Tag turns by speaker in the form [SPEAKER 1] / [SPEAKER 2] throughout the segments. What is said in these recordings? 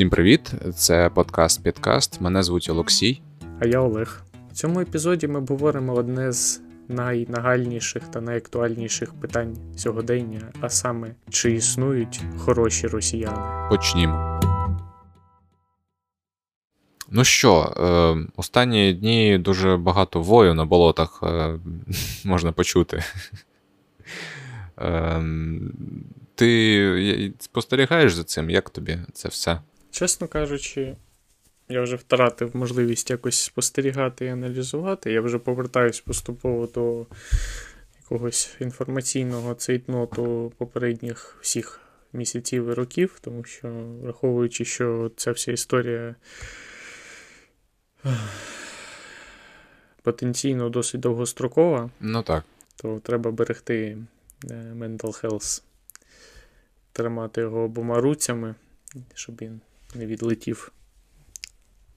[SPEAKER 1] Всім привіт! Це подкаст Підкаст. Мене звуть Олексій.
[SPEAKER 2] А я Олег. В цьому епізоді ми обговоримо одне з найнагальніших та найактуальніших питань сьогодення, а саме, чи існують хороші росіяни.
[SPEAKER 1] Почнімо. Ну що, е, останні дні дуже багато вою на болотах е, можна почути. Е, ти спостерігаєш за цим? Як тобі це все?
[SPEAKER 2] Чесно кажучи, я вже втратив можливість якось спостерігати і аналізувати. Я вже повертаюсь поступово до якогось інформаційного цейтноту попередніх всіх місяців і років, тому що, враховуючи, що ця вся історія потенційно досить довгострокова,
[SPEAKER 1] ну так.
[SPEAKER 2] то треба берегти е, mental health, тримати його обома руцями, щоб він не відлетів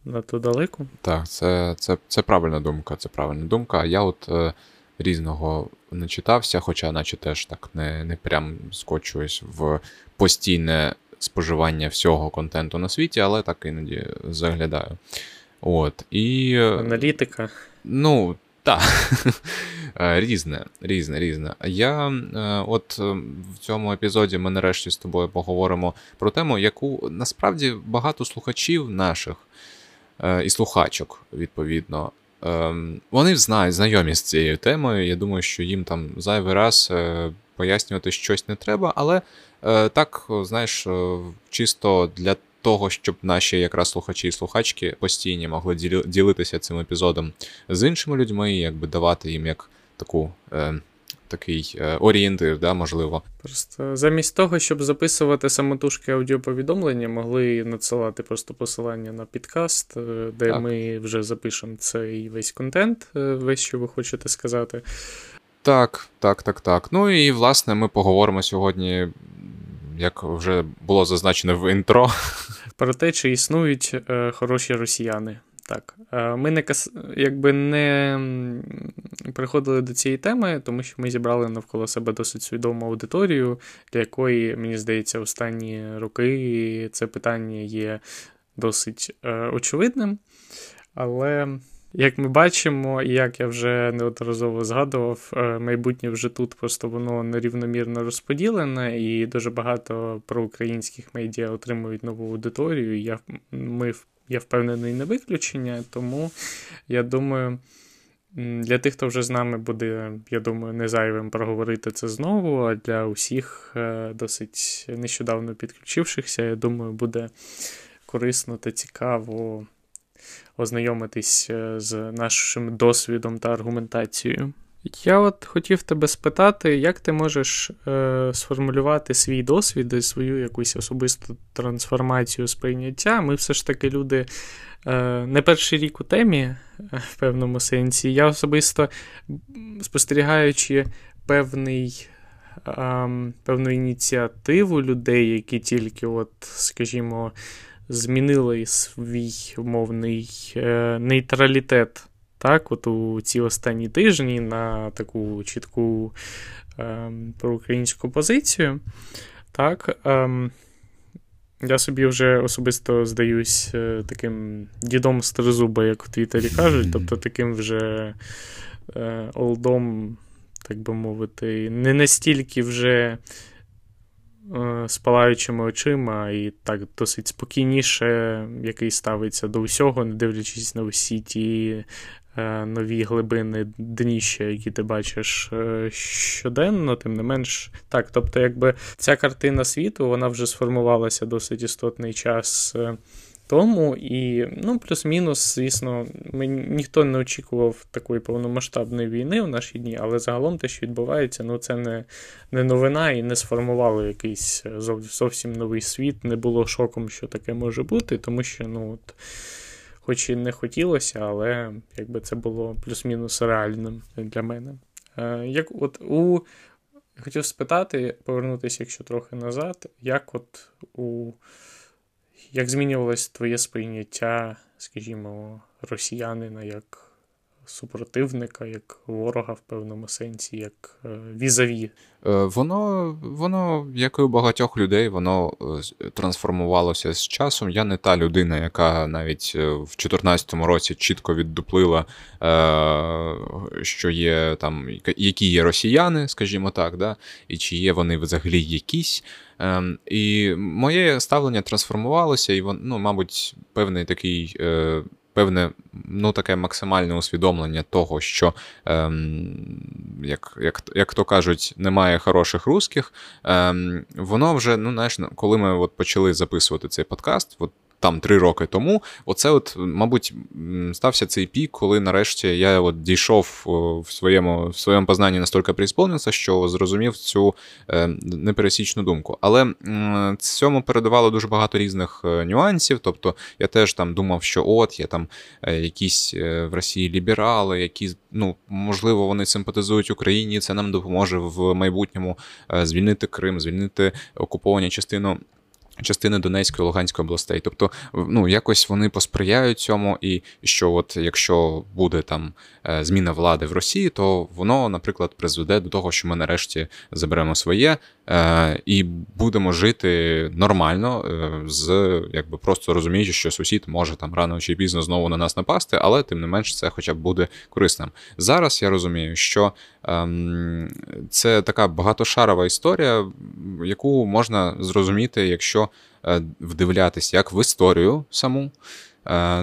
[SPEAKER 2] надто далеко.
[SPEAKER 1] Так, це це, це правильна думка. Це правильна думка. Я от е, різного не читався, хоча, наче теж так не не прям скочуюсь в постійне споживання всього контенту на світі, але так іноді заглядаю. От, і... Е,
[SPEAKER 2] Аналітика.
[SPEAKER 1] Ну, так. Е, різне, різне, різне. Я е, от в цьому епізоді ми нарешті з тобою поговоримо про тему, яку насправді багато слухачів наших і слухачок, відповідно, вони знають, знайомі з цією темою. Я думаю, що їм там зайвий раз пояснювати щось не треба, але так, знаєш, чисто для того, щоб наші якраз слухачі і слухачки постійні могли ділитися цим епізодом з іншими людьми, якби давати їм як таку. Е, Такий е, орієнтир, да, можливо.
[SPEAKER 2] Просто замість того, щоб записувати самотужки аудіоповідомлення, могли надсилати просто посилання на підкаст, е, де так. ми вже запишемо цей весь контент, е, весь, що ви хочете сказати.
[SPEAKER 1] Так, так, так, так. Ну і власне ми поговоримо сьогодні як вже було зазначено в інтро.
[SPEAKER 2] Про те, чи існують е, хороші росіяни. Так, е, ми не кас... якби не приходили до цієї теми, тому що ми зібрали навколо себе досить свідому аудиторію, для якої, мені здається, останні роки це питання є досить е, очевидним. Але як ми бачимо, і як я вже неодноразово згадував, е, майбутнє вже тут просто воно нерівномірно розподілене, і дуже багато проукраїнських медіа отримують нову аудиторію. Я ми, я впевнений не виключення, тому я думаю. Для тих, хто вже з нами буде, я думаю, не зайвим проговорити це знову. А для усіх е, досить нещодавно підключившихся, я думаю, буде корисно та цікаво ознайомитись е, з нашим досвідом та аргументацією. Я от хотів тебе спитати, як ти можеш е, сформулювати свій досвід і свою якусь особисту трансформацію сприйняття. Ми все ж таки люди е, не перший рік у темі, е, в певному сенсі. Я особисто спостерігаючи певний. Певну ініціативу людей, які тільки, от, скажімо, змінили свій умовний е, нейтралітет. Так, от у ці останні тижні на таку чітку е, проукраїнську позицію. Так, е, я собі вже особисто здаюсь е, таким дідом стризуба, як в Твіттері кажуть, тобто таким вже олдом, так би мовити, не настільки вже з палаючими очима і так досить спокійніше, який ставиться до всього, не дивлячись на усі ті е, нові глибини дніща, які ти бачиш е, щоденно, тим не менш, так, тобто, якби ця картина світу вона вже сформувалася досить істотний час тому. І, ну, плюс-мінус, звісно, ми, ніхто не очікував такої повномасштабної війни в наші дні, але загалом те, що відбувається, ну це не не новина і не сформувало якийсь е, зовсім новий світ. Не було шоком, що таке може бути, тому що, ну, от, хоч і не хотілося, але якби це було плюс-мінус реальним для мене. Е, як от у Хотів спитати, повернутися, якщо трохи назад, як от у як змінювалось твоє сприйняття, скажімо, росіянина як супротивника, як ворога в певному сенсі, як е, візаві.
[SPEAKER 1] Е, воно, воно, як і у багатьох людей, воно е, трансформувалося з часом. Я не та людина, яка навіть в 2014 році чітко віддуплила, що є там, які є росіяни, скажімо так, да? і чи є вони взагалі якісь. Ем, і моє ставлення трансформувалося, і воно, ну, мабуть, певний такий певне ну, таке максимальне усвідомлення того, що, ем, як як, як то кажуть, немає хороших русських, ем, воно вже, ну, знаєш, коли ми от почали записувати цей подкаст, от там три роки тому. Оце, от, мабуть, стався цей пік, коли нарешті я от дійшов в своєму в своєму познанні настільки приісповнився, що зрозумів цю е, непересічну думку. Але цьому передавало дуже багато різних е, нюансів. Тобто я теж там думав, що от є там е, якісь в Росії ліберали, які ну можливо вони симпатизують Україні. Це нам допоможе в майбутньому звільнити Крим, звільнити окуповані частину частини Донецької Луганської областей. Тобто, ну якось вони посприяють цьому, і що, от якщо буде там зміна влади в Росії, то воно, наприклад, призведе до того, що ми нарешті заберемо своє е, і будемо жити нормально, е, з якби просто розуміючи, що сусід може там рано чи пізно знову на нас напасти, але тим не менш це хоча б буде корисним. Зараз я розумію, що ем, це така багатошарова історія, яку можна зрозуміти, якщо Е, вдивлятися як в історію саму, е,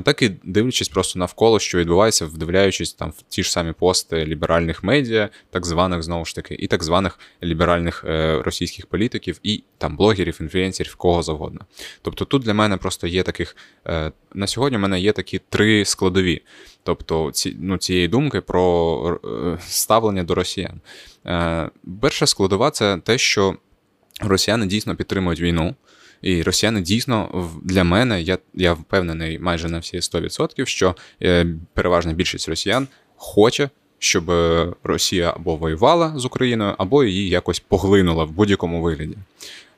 [SPEAKER 1] так і дивлячись просто навколо, що відбувається, вдивляючись там в ті ж самі пости ліберальних медіа, так званих знову ж таки, і так званих ліберальних е, російських політиків, і там блогерів, інфлюенсерів, кого завгодно. Тобто тут для мене просто є таких. На сьогодні в мене є такі три складові. Тобто ці, ну, цієї думки про ставлення до росіян. Перша складова це те, що росіяни дійсно підтримують війну. І росіяни дійсно для мене, я я впевнений майже на всі 100%, що е, переважна більшість росіян хоче, щоб Росія або воювала з Україною, або її якось поглинула в будь-якому вигляді.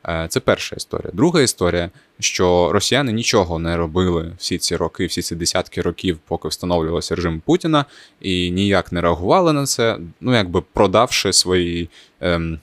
[SPEAKER 1] Е, це перша історія. Друга історія, що росіяни нічого не робили всі ці роки, всі ці десятки років, поки встановлювався режим Путіна, і ніяк не реагували на це, ну якби продавши свої. Ем, Е,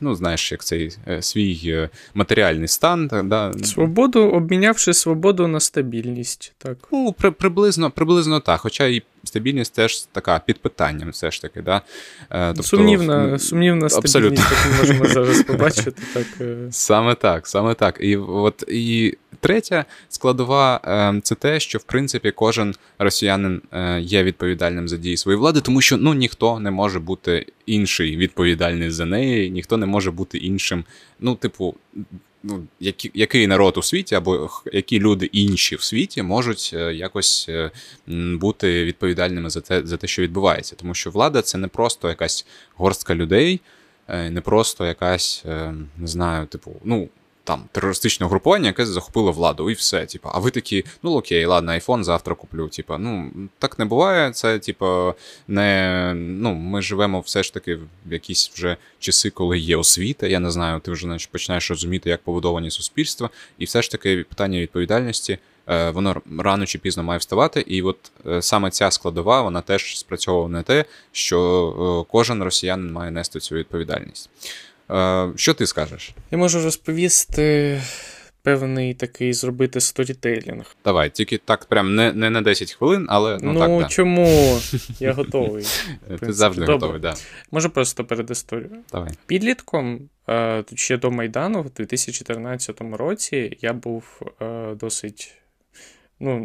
[SPEAKER 1] ну, знаєш, як цей е, свій е, матеріальний стан. Да.
[SPEAKER 2] Свободу, обмінявши свободу на стабільність. так.
[SPEAKER 1] Ну, при, приблизно приблизно так. Хоча і стабільність теж така під питанням, все ж таки. Да?
[SPEAKER 2] Тобто, сумнівна сумнівна стабільність, яку ми можемо зараз побачити. Так.
[SPEAKER 1] Саме так, саме так. І от і третя складова це те, що в принципі кожен росіянин є відповідальним за дії своєї влади, тому що ну ніхто не може бути інший відповідальний за неї, ніхто не може бути іншим. Ну, типу, ну, які, який народ у світі, або які люди інші в світі можуть е, якось е, бути відповідальними за те, за те, що відбувається. Тому що влада це не просто якась горстка людей, е, не просто якась, не знаю, типу, ну там терористичне групування, яке захопило владу, і все. Типу, а ви такі, ну окей, ладно, айфон завтра куплю. Типу, ну так не буває. Це, типу, не ну, ми живемо все ж таки в якісь вже часи, коли є освіта. Я не знаю, ти вже починаєш розуміти, як побудовані суспільства, і все ж таки питання відповідальності. Е, воно рано чи пізно має вставати, і от е, саме ця складова вона теж спрацьовує на те, що е, кожен росіянин має нести цю відповідальність. Е, що ти скажеш?
[SPEAKER 2] Я можу розповісти. Певний такий зробити сторітелінг.
[SPEAKER 1] Давай, тільки так, прям не не на 10 хвилин, але ну,
[SPEAKER 2] ну
[SPEAKER 1] так. да.
[SPEAKER 2] чому? Я готовий.
[SPEAKER 1] Ти завжди Добре. готовий, да.
[SPEAKER 2] Можу просто перед історією.
[SPEAKER 1] Давай.
[SPEAKER 2] Підлітком, е, тут ще до Майдану, в 2014 році, я був е, досить, ну,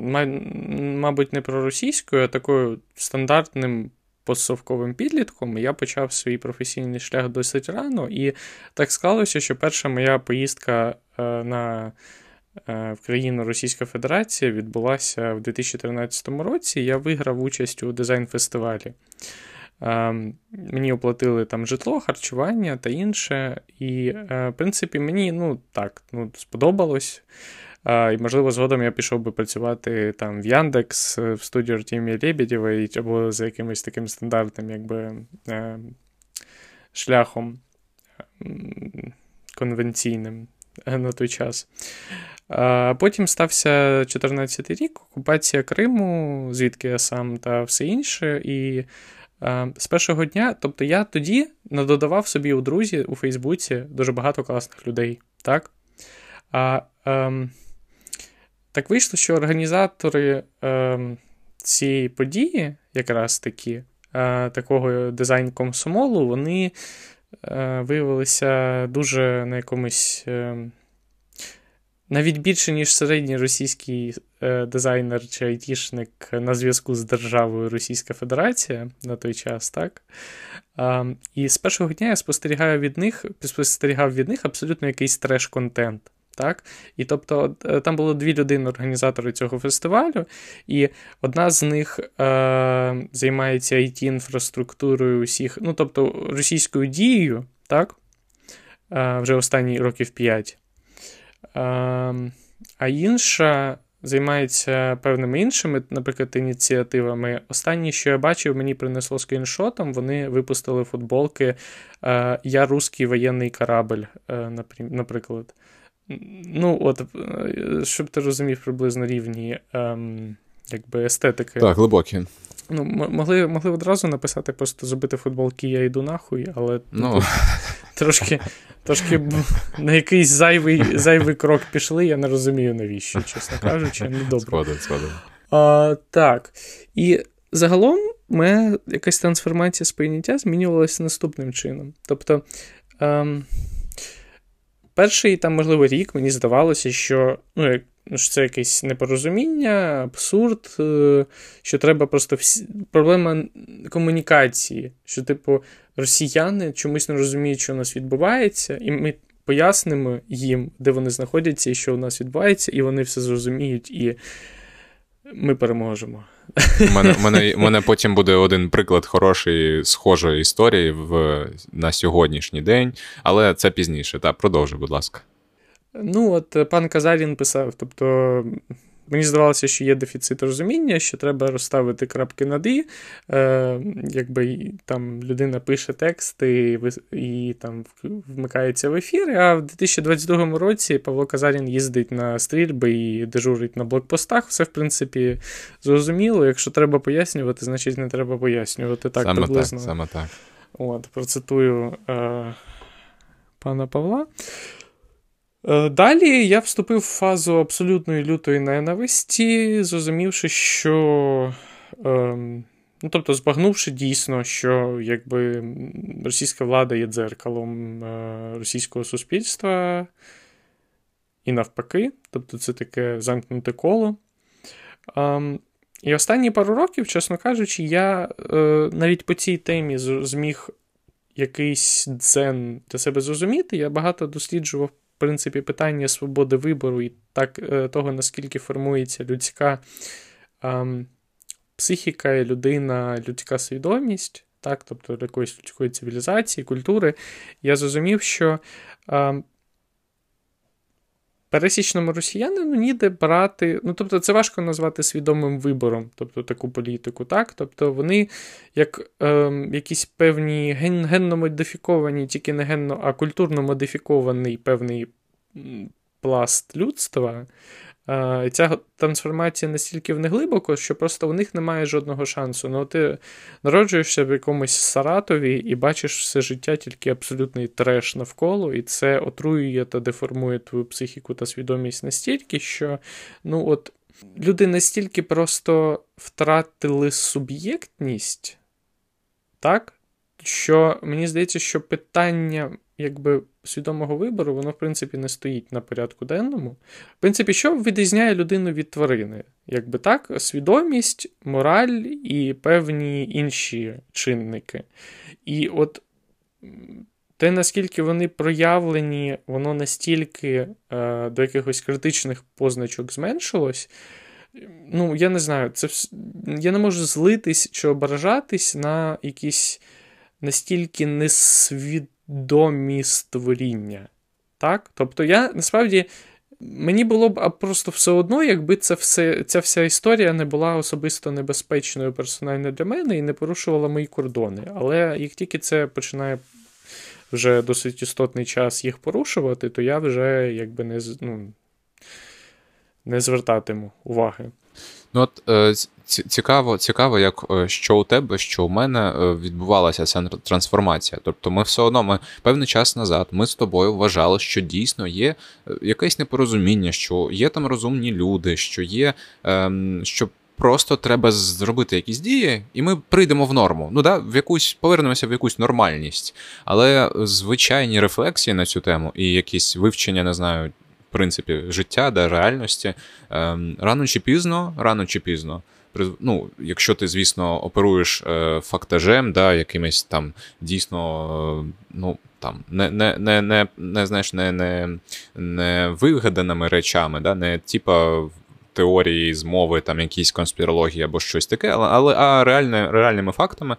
[SPEAKER 2] мабуть, не проросійською, а такою стандартним постсовковим підлітком, я почав свій професійний шлях досить рано, і так склалося, що перша моя поїздка е, на е, в країну Російська Федерація відбулася в 2013 році. Я виграв участь у дизайн-фестивалі. Е, мені оплатили там житло, харчування та інше. І, в принципі, мені ну так, ну, сподобалось. І, можливо, згодом я пішов би працювати там в Яндекс, в студію Артемія Лебедєва, або за якимось таким стандартним якби, е, шляхом конвенційним е, на той час. Потім стався 14 й рік, окупація Криму, звідки я сам та все інше. І а, з першого дня, тобто я тоді надодавав собі у друзі у Фейсбуці дуже багато класних людей. так? А, ем, Так вийшло, що організатори ем, цієї події, якраз таки, е, такого дизайн комсомолу, вони е, виявилися дуже на якомусь. Е, навіть більше, ніж середній російський е, дизайнер чи айтішник на зв'язку з державою Російська Федерація на той час, так? А, І з першого дня я спостерігаю від них, спостерігав від них абсолютно якийсь треш-контент. Так? І тобто е, там було дві людини-організатори цього фестивалю, і одна з них е, займається it інфраструктурою усіх, ну тобто російською дією, так? Е, вже останні років п'ять. А інша займається певними іншими, наприклад, ініціативами. Останнє, що я бачив, мені принесло скріншотом, вони випустили футболки Я русський воєнний корабль, е, наприклад. Ну, от, е, щоб ти розумів приблизно рівні ем, якби естетики.
[SPEAKER 1] Так, глибокі.
[SPEAKER 2] Ну, Могли могли одразу написати, просто зробити футболки, я йду нахуй, але
[SPEAKER 1] ну.
[SPEAKER 2] трошки трошки на якийсь зайвий зайвий крок пішли, я не розумію, навіщо, чесно кажучи, ну добре.
[SPEAKER 1] Згоден, згоден.
[SPEAKER 2] А, Так. І загалом моя якась трансформація сприйняття змінювалася наступним чином. Тобто. Ем, Перший там, можливо, рік мені здавалося, що ну, Ну, що це якесь непорозуміння, абсурд, е, що треба просто всі... проблема комунікації, що, типу, росіяни чомусь не розуміють, що у нас відбувається, і ми пояснимо їм, де вони знаходяться і що у нас відбувається, і вони все зрозуміють, і ми переможемо.
[SPEAKER 1] У мене мене, мене потім буде один приклад хорошої, схожої історії в, на сьогоднішній день, але це пізніше. Так, продовжуй, будь ласка.
[SPEAKER 2] Ну, от пан Казарін писав, тобто. Мені здавалося, що є дефіцит розуміння, що треба розставити крапки над «і», е, якби там людина пише текст і, і там вмикається в ефір. А в 2022 році Павло Казарін їздить на стрільби і дежурить на блокпостах. Все, в принципі, зрозуміло. Якщо треба пояснювати, значить не треба пояснювати. Так,
[SPEAKER 1] Саме
[SPEAKER 2] приблизно.
[SPEAKER 1] так, саме так.
[SPEAKER 2] От, Процитую е, пана Павла. Е, далі я вступив в фазу абсолютної лютої ненависті, зрозумівши, що. Ем, ну, Тобто, збагнувши дійсно, що якби російська влада є дзеркалом е, російського суспільства, і навпаки, тобто це таке замкнуте коло. Ем, і останні пару років, чесно кажучи, я е, навіть по цій темі зміг якийсь дзен для себе зрозуміти. Я багато досліджував принципі, питання свободи вибору і так, е, того, наскільки формується людська ем, психіка, людина, людська свідомість, так, тобто якоїсь людської цивілізації, культури, я зрозумів, що ем, пересічному росіянину ніде брати. Ну, тобто, це важко назвати свідомим вибором, тобто таку політику, так? Тобто вони як е, якісь певні ген, генно модифіковані, тільки не генно, а культурно модифікований певний пласт людства. Ця трансформація настільки в неглибоко, що просто у них немає жодного шансу. Ну, ти народжуєшся в якомусь Саратові і бачиш все життя тільки абсолютний треш навколо, і це отруює та деформує твою психіку та свідомість настільки, що ну от люди настільки просто втратили суб'єктність, так? Що мені здається, що питання якби свідомого вибору, воно, в принципі, не стоїть на порядку денному. В принципі, що відрізняє людину від тварини? Якби так, свідомість, мораль і певні інші чинники. І от те, наскільки вони проявлені, воно настільки е, до якихось критичних позначок зменшилось. Ну, я не знаю, це я не можу злитись чи ображатись на якісь настільки несвід домі створіння. Так? Тобто, я насправді. Мені було б просто все одно, якби це все, ця вся історія не була особисто небезпечною персонально для мене і не порушувала мої кордони. Але як тільки це починає вже досить істотний час їх порушувати, то я вже якби не ну, не звертатиму уваги.
[SPEAKER 1] Ну от е, цікаво, цікаво, як е, що у тебе, що у мене е, відбувалася ця трансформація. Тобто, ми все одно, ми певний час назад, ми з тобою вважали, що дійсно є якесь непорозуміння, що є там розумні люди, що є, ем, що просто треба зробити якісь дії, і ми прийдемо в норму. Ну да, в якусь повернемося в якусь нормальність. Але звичайні рефлексії на цю тему і якісь вивчення, не знаю, в принципі, життя, да, реальності, ем, рано чи пізно, рано чи пізно. Ну, Якщо ти, звісно, оперуєш е, фактажем, да, якимись там дійсно, е, ну, там, не не, не, не, не, знаєш, не, не, не вигаданими речами, да, не типа теорії змови, там якісь конспірології або щось таке, але але а реальне, реальними фактами,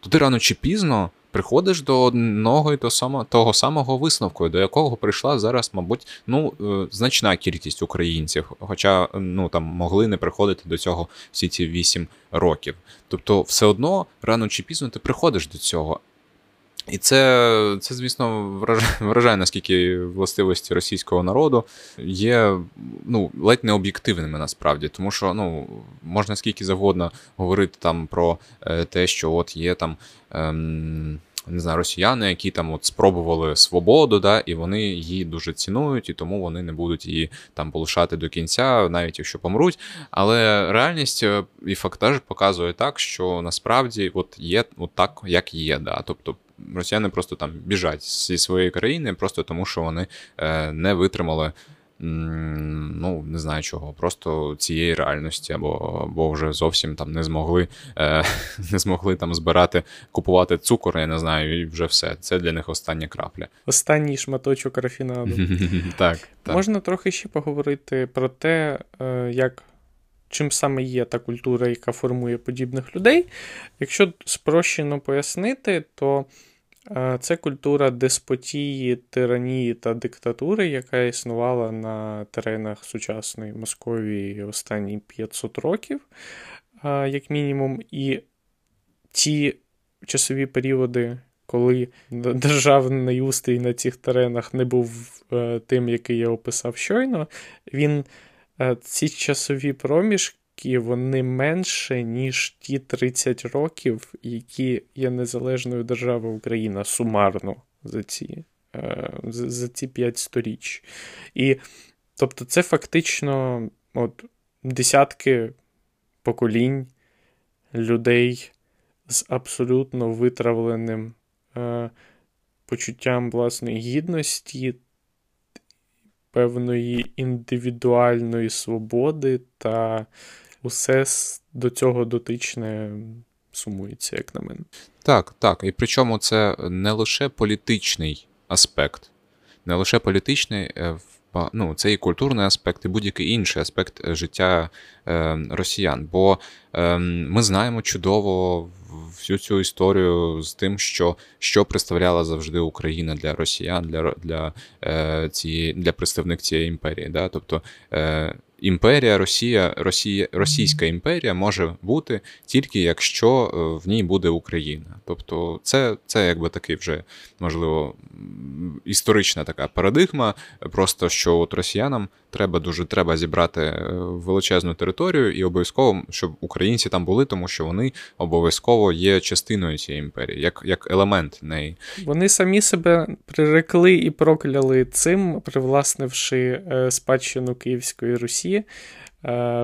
[SPEAKER 1] то ти рано чи пізно приходиш до одного і до само, того самого висновку, до якого прийшла зараз, мабуть, ну, е, значна кількість українців, хоча ну, там могли не приходити до цього всі ці вісім років. Тобто, все одно рано чи пізно ти приходиш до цього. І це, це, звісно, вражає, вражає, наскільки властивості російського народу є ну, ледь не об'єктивними насправді, тому що ну, можна скільки завгодно говорити там про е, те, що от є там. Ем, не знаю, росіяни, які там от спробували свободу, да, і вони її дуже цінують, і тому вони не будуть її там полишати до кінця, навіть якщо помруть. Але реальність е, і фактаж показує так, що насправді от є от так, як є. Да. Тобто росіяни просто там біжать зі своєї країни, просто тому що вони е, не витримали. Ну, не знаю чого, просто цієї реальності, або або вже зовсім там не змогли е, не змогли там збирати, купувати цукор, я не знаю, і вже все. Це для них остання крапля.
[SPEAKER 2] Останній шматочок рафінаду.
[SPEAKER 1] Так,
[SPEAKER 2] так. Можна трохи ще поговорити про те, е, як чим саме є та культура, яка формує подібних людей. Якщо спрощено пояснити, то це культура деспотії, тиранії та диктатури, яка існувала на теренах сучасної Московії останні 500 років, як мінімум, і ті часові періоди. Коли державний устрій на цих теренах не був е, тим, який я описав щойно, він Е, ці часові проміжки вони менше, ніж ті 30 років, які є незалежною державою Україна сумарно за ці е, за ці 5 сторіч. І тобто, це фактично от, десятки поколінь людей з абсолютно витравленим е, почуттям власної гідності певної індивідуальної свободи, та усе до цього дотичне сумується, як на мене.
[SPEAKER 1] Так, так. І причому це не лише політичний аспект, не лише політичний, е, ну, це і культурний аспект, і будь-який інший аспект життя е, росіян. Бо е, ми знаємо чудово всю цю історію з тим, що що представляла завжди Україна для росіян, для для, е, цієї для представник цієї імперії. Да? Тобто е, імперія, Росія, Росія, Російська імперія може бути тільки якщо е, в ній буде Україна. Тобто, це це якби такий вже можливо історична така парадигма. Просто що от росіянам треба дуже треба зібрати е, величезну територію, і обов'язково, щоб українці там були, тому що вони обов'язково є частиною цієї імперії, як як елемент неї.
[SPEAKER 2] Вони самі себе прирекли і прокляли цим, привласнивши е, спадщину Київської Русі. Е,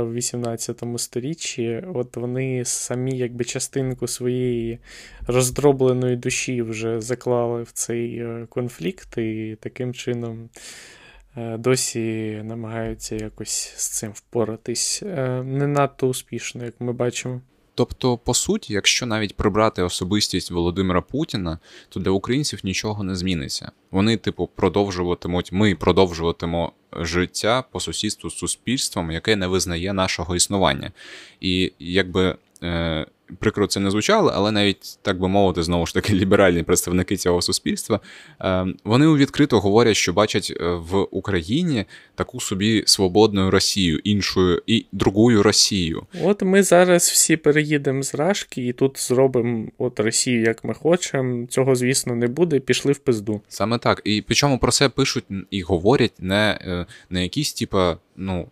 [SPEAKER 2] в 18 сторіччі, от вони самі якби частинку своєї роздробленої душі вже заклали в цей конфлікт, і таким чином Е, досі намагаються якось з цим впоратись. Е, не надто успішно, як ми бачимо.
[SPEAKER 1] Тобто, по суті, якщо навіть прибрати особистість Володимира Путіна, то для українців нічого не зміниться. Вони, типу, продовжуватимуть, ми продовжуватимо життя по сусідству з суспільством, яке не визнає нашого існування. І якби е, прикро це не звучало, але навіть так би мовити, знову ж таки, ліберальні представники цього суспільства, е, вони відкрито говорять, що бачать е, в Україні таку собі свободну Росію, іншою і другою Росію.
[SPEAKER 2] От ми зараз всі переїдемо з Рашки і тут зробимо от Росію, як ми хочемо. Цього, звісно, не буде. Пішли в пизду.
[SPEAKER 1] Саме так. І причому про це пишуть і говорять не, е, не якісь, типа ну,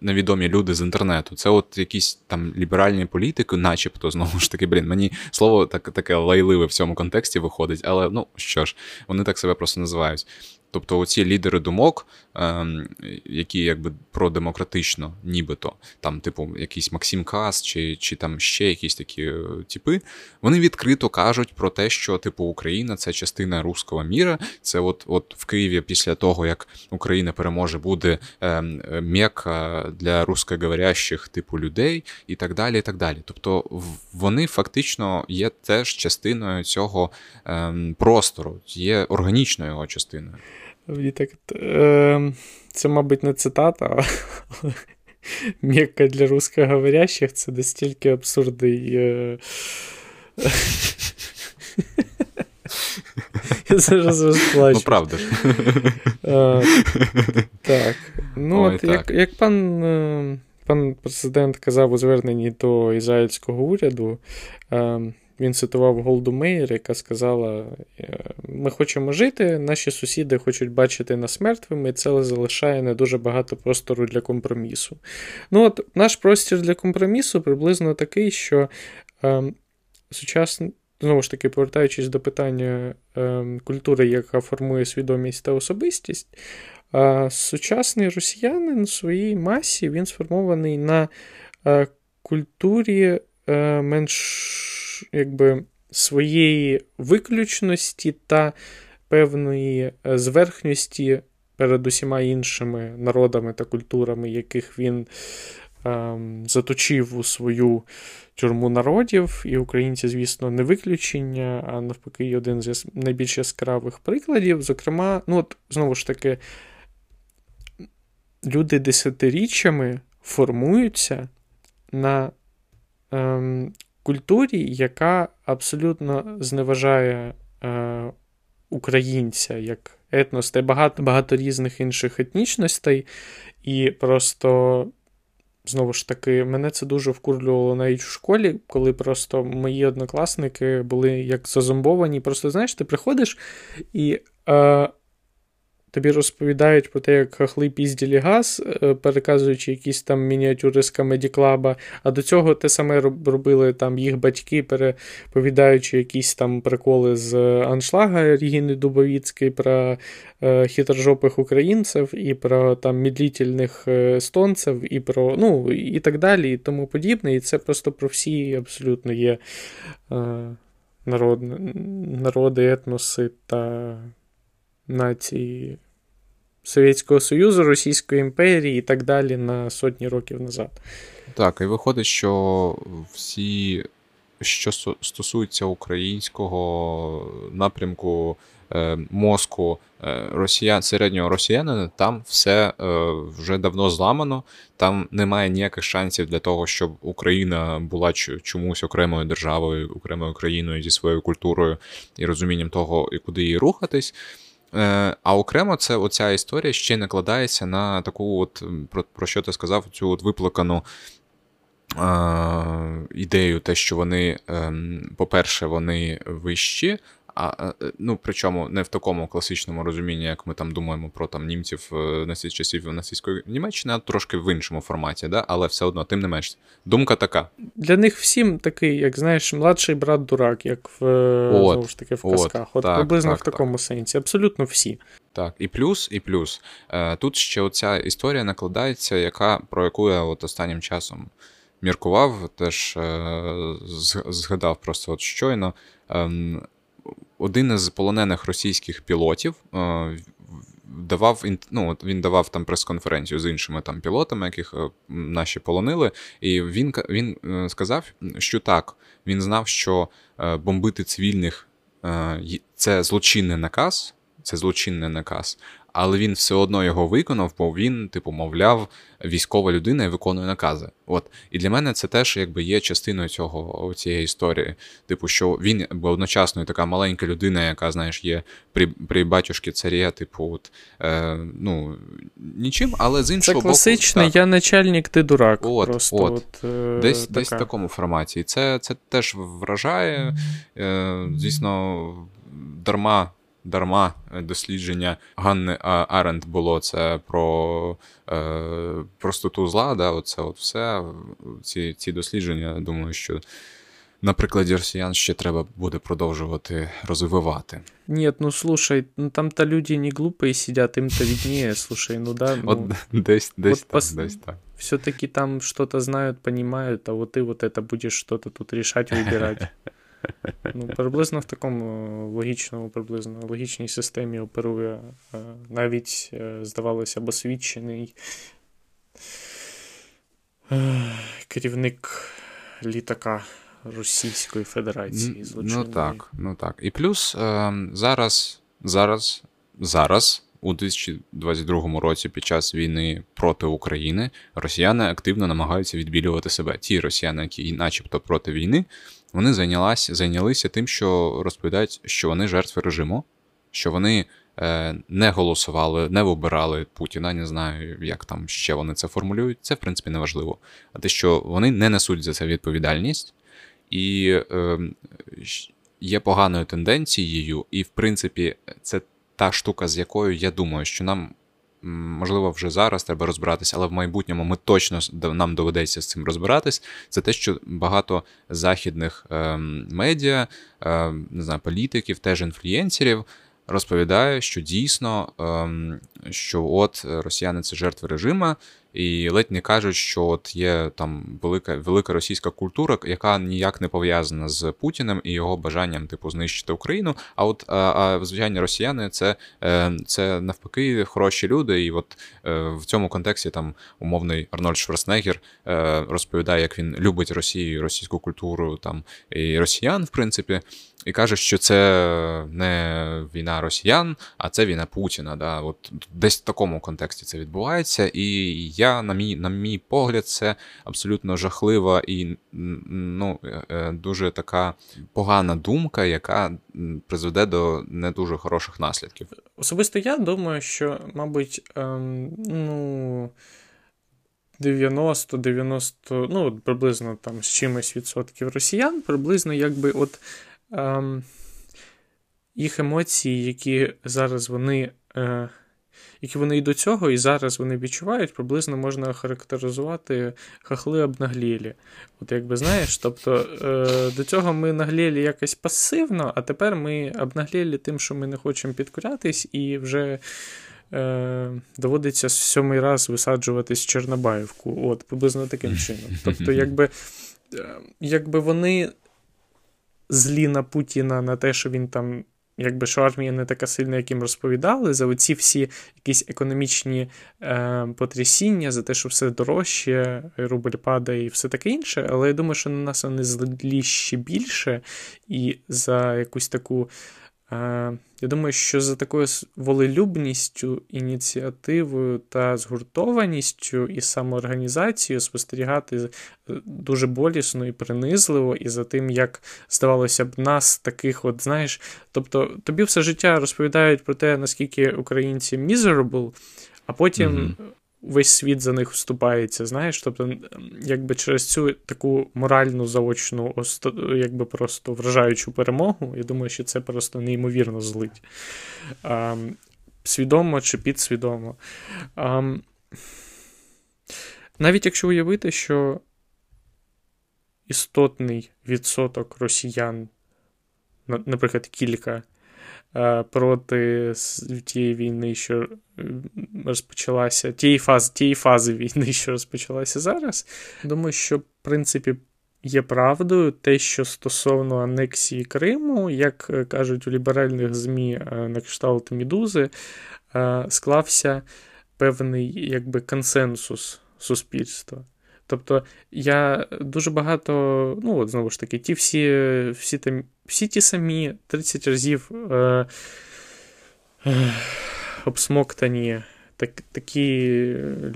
[SPEAKER 1] невідомі люди з інтернету. Це от якісь там ліберальні політики, начебто, знову ж таки, блін, мені слово так, таке лайливе в цьому контексті виходить, але ну що ж, вони так себе просто називають. Тобто оці лідери думок, ем, які якби продемократично, нібито, там, типу, якийсь Максим Кас чи чи там ще якісь такі е, типи, вони відкрито кажуть про те, що типу Україна це частина руського міра. Це от от в Києві після того, як Україна переможе, буде ем, м'яка для русскоговорящих типу людей і так далі. і так далі. Тобто вони фактично є теж частиною цього ем, простору, є органічною його частиною.
[SPEAKER 2] Так, е, Це, мабуть, не цитата, але Мекка для русскоговорящих це настільки абсурдний. Е... Я зараз розплачу.
[SPEAKER 1] Ну, правда ж.
[SPEAKER 2] Е, так. Ну, Ой, от так. Як як пан е, пан президент казав у зверненні до ізраїльського уряду, е, він цитував Голду Мейер, яка сказала: «Е, ми хочемо жити, наші сусіди хочуть бачити нас мертвими, і це залишає не дуже багато простору для компромісу. Ну от Наш простір для компромісу приблизно такий, що е, сучасний. Знову ж таки, повертаючись до питання е, культури, яка формує свідомість та особистість, е, сучасний росіянин у своїй масі він сформований на е, культурі е, менш якби, своєї виключності та певної е, зверхності перед усіма іншими народами та культурами, яких він ем, заточив у свою тюрму народів. І українці, звісно, не виключення, а навпаки, один з найбільш яскравих прикладів. Зокрема, ну от знову ж таки, люди десятиріччями формуються на ем, культурі, яка абсолютно зневажає е, українця як етнос та багато багато різних інших етнічностей. І просто, знову ж таки, мене це дуже вкурлювало навіть в школі, коли просто мої однокласники були як зазомбовані. Просто, знаєш, ти приходиш і. Е, Тобі розповідають про те, як хахли пізділі газ, е, переказуючи якісь там мініатюри з Club, а до цього те саме робили там їх батьки, переповідаючи якісь там приколи з аншлага Рігіни Дубовіцької про е, хитрожопих українців, і про там медлітельних естонців, і про ну, і так далі, і тому подібне. І це просто про всі абсолютно є е, народ, народи, етноси та нації Совєтського Союзу, Російської імперії і так далі на сотні років назад.
[SPEAKER 1] Так, і виходить, що всі, що стосується українського напрямку е, мозку е, росіян, середнього росіянина, там все е, вже давно зламано, там немає ніяких шансів для того, щоб Україна була чомусь окремою державою, окремою країною зі своєю культурою і розумінням того, куди їй рухатись. Е, а окремо, це оця історія ще накладається на таку, от про, про що ти сказав, цю от виплакану. Ідею, те, що вони, ем, по-перше, вони вищі, а е, ну причому не в такому класичному розумінні, як ми там думаємо про там німців е, на ці часів нацистської Німеччини, а трошки в іншому форматі, да? але все одно, тим не менш, думка така.
[SPEAKER 2] Для них всім такий, як знаєш, младший брат дурак, як в е, от, знову ж таки в казках. От, от приблизно так, в такому так. сенсі. Абсолютно всі.
[SPEAKER 1] Так, і плюс, і плюс. Тут ще оця історія накладається, яка про яку я от останнім часом міркував, теж згадав просто от щойно. Ем, один із полонених російських пілотів е, давав ну, він давав там прес-конференцію з іншими там пілотами, яких е, наші полонили. І він він е, сказав, що так, він знав, що бомбити цивільних це злочинний наказ. Це злочинний наказ, але він все одно його виконав, бо він, типу, мовляв, військова людина і виконує накази. От і для мене це теж якби є частиною цього цієї історії. Типу, що він бо одночасно і така маленька людина, яка, знаєш, є при при батюшки царя, типу, от, е, ну нічим, але з іншого
[SPEAKER 2] боку... Це класичний, я начальник, ти дурак.
[SPEAKER 1] От,
[SPEAKER 2] просто
[SPEAKER 1] от, от е, десь така. десь в такому форматі. І це, це теж вражає. Е, Звісно, дарма дарма дослідження Ганни Аренд було це про е, простоту зла. Да, Оце от все. Ці, ці дослідження, думаю, що. На прикладі росіян ще треба буде продовжувати розвивати.
[SPEAKER 2] Ні, ну слушай, ну там-то люди не глупые сидят, им-то виднее, слушай, ну да. Ну,
[SPEAKER 1] от десь, десь, так, пос... десь так.
[SPEAKER 2] Все-таки там что-то знают, понимают, а вот ты вот это будешь что-то тут решать, вибирати. Ну, приблизно в такому логічному, приблизно логічній системі оперує е, навіть, е, здавалося б, освічений е, керівник літака. Російської Федерації
[SPEAKER 1] злочинної. Ну так, ну так. І плюс е, зараз, зараз, зараз, у 2022 році, під час війни проти України, росіяни активно намагаються відбілювати себе. Ті росіяни, які, начебто, проти війни, вони зайнялися, зайнялися тим, що розповідають, що вони жертви режиму, що вони. Е, не голосували, не вибирали Путіна, не знаю, як там ще вони це формулюють. Це, в принципі, не важливо. А те, що вони не несуть за це відповідальність, і е, є поганою тенденцією, і, в принципі, це та штука, з якою я думаю, що нам. Можливо, вже зараз треба розбиратися, але в майбутньому ми точно нам доведеться з цим розбиратись. Це те, що багато західних е, медіа, е, не знаю, політиків, теж інфлюєнсерів розповідає, що дійсно, ем, що от росіяни це жертви режиму, і ледь не кажуть, що от є там велика велика російська культура, яка ніяк не пов'язана з Путіним і його бажанням типу знищити Україну. А от а, а звичайні росіяни це е, це навпаки хороші люди. І от е, в цьому контексті там умовний Арнольд Шварценеггер е, розповідає, як він любить Росію, російську культуру там і росіян, в принципі. І каже, що це не війна росіян, а це війна Путіна. Да? От Десь в такому контексті це відбувається. І я, на мій на мій погляд, це абсолютно жахлива і ну, е, дуже така погана думка, яка призведе до не дуже хороших наслідків.
[SPEAKER 2] Особисто я думаю, що, мабуть, ем, ну. 90-90, ну, приблизно там з чимось відсотків росіян, приблизно якби от ем, їх емоції, які зараз вони. Е, які вони і до цього, і зараз вони відчувають, приблизно можна охарактеризувати хахли обнаглілі. От якби знаєш, тобто е, до цього ми наглілі якось пасивно, а тепер ми обнаглілі тим, що ми не хочемо підкорятись, і вже е, доводиться сьомий раз висаджуватись Чорнобаївку. От, приблизно таким чином. Тобто, якби, е, якби вони злі на Путіна на те, що він там. Якби що армія не така сильна, як їм розповідали, за оці всі якісь економічні е, потрясіння, за те, що все дорожче, рубль падає і все таке інше. Але я думаю, що на нас вони злі ще більше, і за якусь таку я думаю, що за такою волелюбністю, ініціативою та згуртованістю і самоорганізацією спостерігати е, дуже болісно і принизливо, і за тим, як здавалося б, нас таких, от знаєш, тобто тобі все життя розповідають про те, наскільки українці miserable, а потім. Mm-hmm весь світ за них вступається, знаєш, тобто, якби через цю таку моральну заочну, якби просто вражаючу перемогу, я думаю, що це просто неймовірно злить. А, Свідомо чи підсвідомо. А, Навіть якщо уявити, що істотний відсоток росіян, наприклад, кілька проти тієї війни, що розпочалася, тієї фази, тієї фази війни, що розпочалася зараз. Думаю, що в принципі. Є правдою те, що стосовно анексії Криму, як е, кажуть у ліберальних ЗМІ е, на кшталт Мідузи, склався певний якби консенсус суспільства. Тобто я дуже багато, ну от знову ж таки, ті всі всі, там, всі ті самі 30 разів е, е, обсмоктані так, такі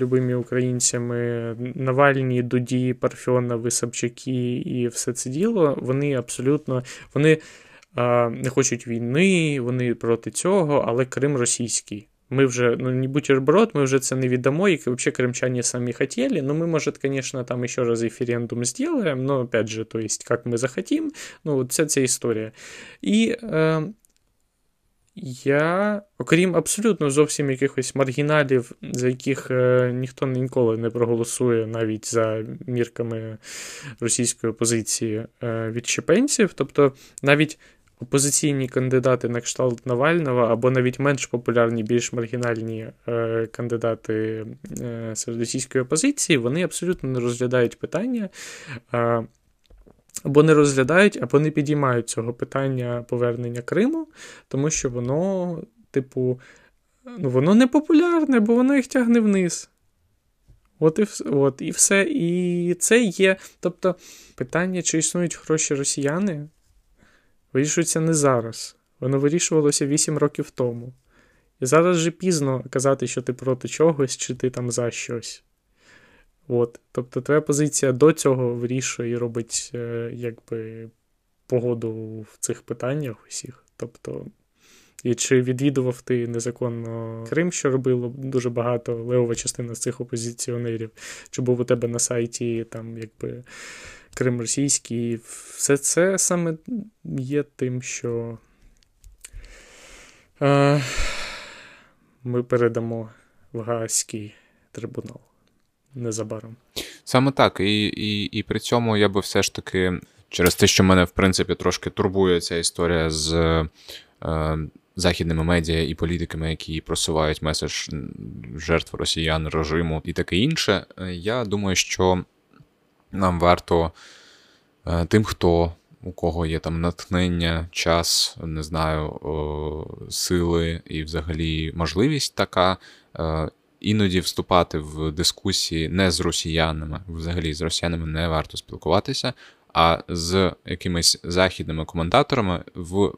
[SPEAKER 2] любимі українцями Навальні, Дуді, Парфьонови, Собчаки і все це діло, вони абсолютно вони е, не хочуть війни, вони проти цього, але Крим російський Мы уже, ну, не бутерброд, мы уже це не віддамо, и вообще крымчане сами хотели, но мы, может, конечно, там еще раз референдум сделаем, но, опять же, то есть, как мы захотим, ну, вот вся эта история. И, э, я, окрім абсолютно зовсім якихось маргіналів, за яких е, ніхто ніколи не проголосує навіть за мірками російської опозиції е, відщепенців, тобто навіть опозиційні кандидати на кшталт Навального, або навіть менш популярні, більш маргінальні е, кандидати е, серед російської опозиції, вони абсолютно не розглядають питання. Е, або не розглядають, або не підіймають цього питання повернення Криму, тому що воно, типу, ну, воно не популярне, бо воно їх тягне вниз. От і от, і все. І це є. Тобто, питання, чи існують хороші росіяни, вирішується не зараз. Воно вирішувалося 8 років тому. І зараз вже пізно казати, що ти проти чогось, чи ти там за щось. От. Тобто, твоя позиція до цього вирішує і робить е, якби, погоду в цих питаннях усіх. Тобто, і чи відвідував ти незаконно Крим, що робило дуже багато левова частина з цих опозиціонерів, чи був у тебе на сайті там, якби. Крим російський, все це саме є тим, що е, ми передамо в Гаазький трибунал незабаром.
[SPEAKER 1] Саме так. І, і, І при цьому я би все ж таки, через те, що мене в принципі трошки турбує ця історія з. Е, Західними медіа і політиками, які просувають меседж жертв росіян, режиму і таке інше. Е, я думаю, що нам варто е, тим, хто у кого є там натхнення, час, не знаю, сили і взагалі можливість така. Е, іноді вступати в дискусії не з росіянами, взагалі з росіянами не варто спілкуватися, а з якимись західними коментаторами в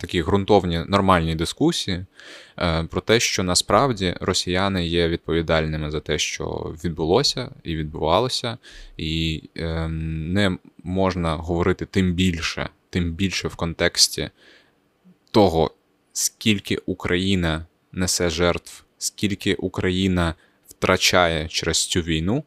[SPEAKER 1] такі ґрунтовні нормальні дискусії е, про те, що насправді росіяни є відповідальними за те, що відбулося і відбувалося, і е, не можна говорити тим більше, тим більше в контексті того, скільки Україна несе жертв, скільки Україна втрачає через цю війну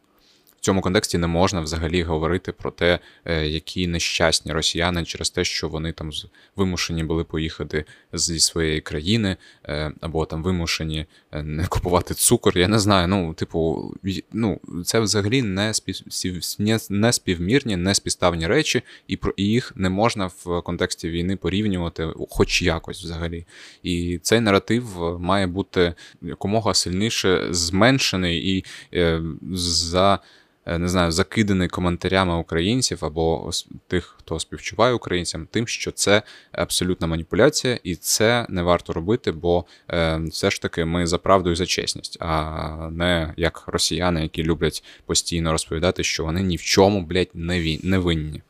[SPEAKER 1] цьому контексті не можна взагалі говорити про те, е, які нещасні росіяни через те, що вони там вимушені були поїхати зі своєї країни, е, або там вимушені е, не купувати цукор. Я не знаю. Ну, типу, ну це взагалі не не співмірні, не співставні речі, і про їх не можна в контексті війни порівнювати, хоч якось взагалі. І цей наратив має бути якомога сильніше зменшений і за. Е, не знаю, закиданий коментарями українців або тих, хто співчуває українцям, тим, що це абсолютна маніпуляція, і це не варто робити, бо е, все ж таки ми за правду і за чесність, а не як росіяни, які люблять постійно розповідати, що вони ні в чому, блядь, не винні.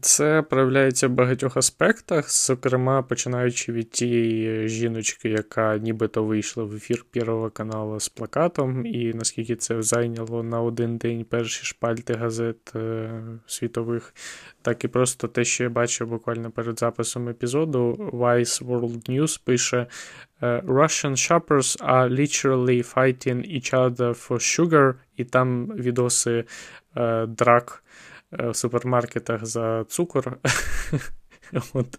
[SPEAKER 2] Це проявляється в багатьох аспектах, зокрема, починаючи від тієї жіночки, яка нібито вийшла в ефір Первого каналу з плакатом, і наскільки це зайняло на один день перші шпальти газет е, світових, так і просто те, що я бачив буквально перед записом епізоду, Vice World News пише: е, Russian shoppers are literally fighting each other for sugar, і там відоси е, драк. Е, в супермаркетах за цукор. От.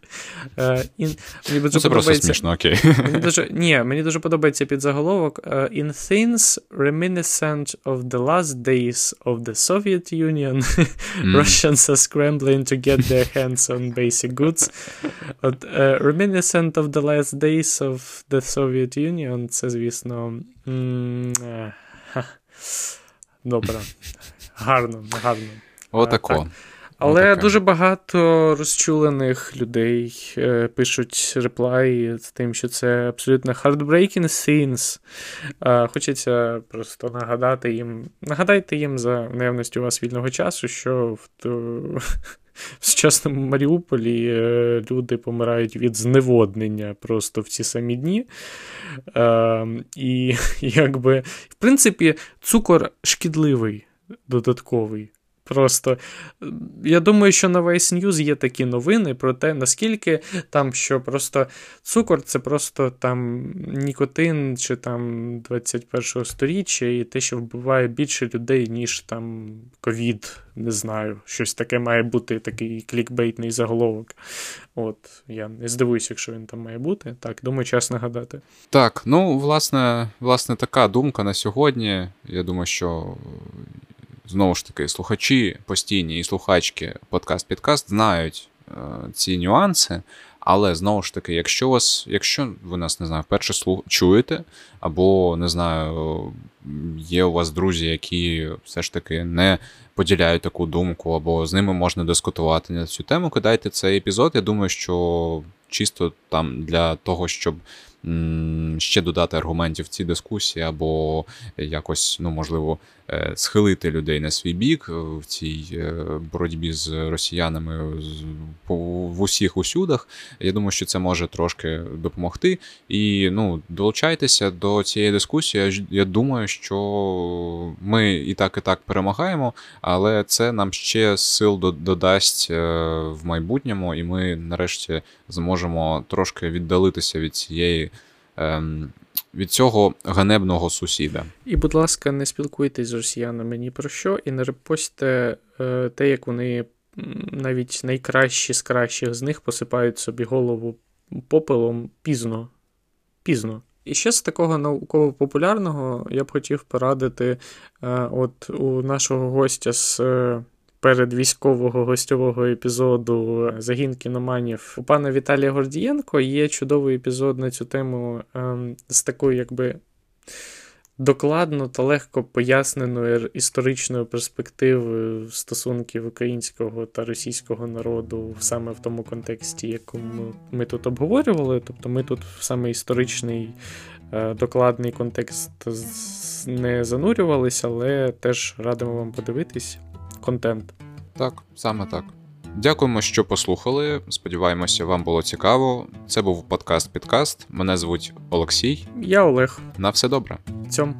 [SPEAKER 1] Е, і, мені дуже ну, Це просто смішно, окей.
[SPEAKER 2] Мені дуже, Ні, мені дуже подобається підзаголовок. Uh, In things reminiscent of the last days of the Soviet Union, mm. Russians are scrambling to get their hands on basic goods. От, uh, Reminiscent of the last days of the Soviet Union, це, звісно. М- Добре. Гарно, гарно.
[SPEAKER 1] Отако.
[SPEAKER 2] Але Отаке. дуже багато розчулених людей е, пишуть реплай з тим, що це абсолютно heartbreaking scenes. Е, хочеться просто нагадати їм, нагадайте їм за наявності у вас вільного часу, що в, в сучасному Маріуполі е, люди помирають від зневоднення просто в ці самі дні. Е, і якби, в принципі, цукор шкідливий, додатковий Просто я думаю, що на Vice News є такі новини про те, наскільки там що просто цукор це просто там нікотин чи там 21 сторіччя, і те, що вбиває більше людей, ніж там ковід. Не знаю, щось таке має бути, такий клікбейтний заголовок. От, я не здивуюся, якщо він там має бути. Так, думаю, час нагадати.
[SPEAKER 1] Так, ну, власне, власне, така думка на сьогодні. Я думаю, що знову ж таки, слухачі постійні і слухачки подкаст-підкаст знають е, ці нюанси. Але знову ж таки, якщо вас, якщо ви нас не знаю, вперше слух... чуєте, або не знаю, є у вас друзі, які все ж таки не поділяють таку думку, або з ними можна дискутувати на цю тему, кидайте цей епізод. Я думаю, що чисто там для того, щоб ще додати аргументів в цій дискусії, або якось, ну, можливо, е, схилити людей на свій бік в цій е, боротьбі з росіянами в усіх усюдах. Я думаю, що це може трошки допомогти. І ну, долучайтеся до цієї дискусії. Я думаю, що ми і так, і так перемагаємо, але це нам ще сил додасть е, в майбутньому, і ми нарешті зможемо трошки віддалитися від цієї від цього ганебного сусіда.
[SPEAKER 2] І, будь ласка, не спілкуйтесь з росіянами ні про що, і не репостьте е, те, як вони навіть найкращі з кращих з них посипають собі голову попелом пізно. Пізно. І ще з такого науково-популярного я б хотів порадити е, от у нашого гостя з передвійськового гостьового епізоду Загін кіноманів у пана Віталія Гордієнко є чудовий епізод на цю тему ем, з такою, якби. Докладно та легко поясненою історичною перспективою стосунків українського та російського народу саме в тому контексті, якому ми тут обговорювали. Тобто ми тут саме історичний е, докладний контекст не занурювалися, але теж радимо вам подивитись контент.
[SPEAKER 1] Так, саме так. Дякуємо, що послухали. Сподіваємося, вам було цікаво. Це був подкаст-підкаст. Мене звуть Олексій.
[SPEAKER 2] Я Олег.
[SPEAKER 1] На все добре.
[SPEAKER 2] Цьом.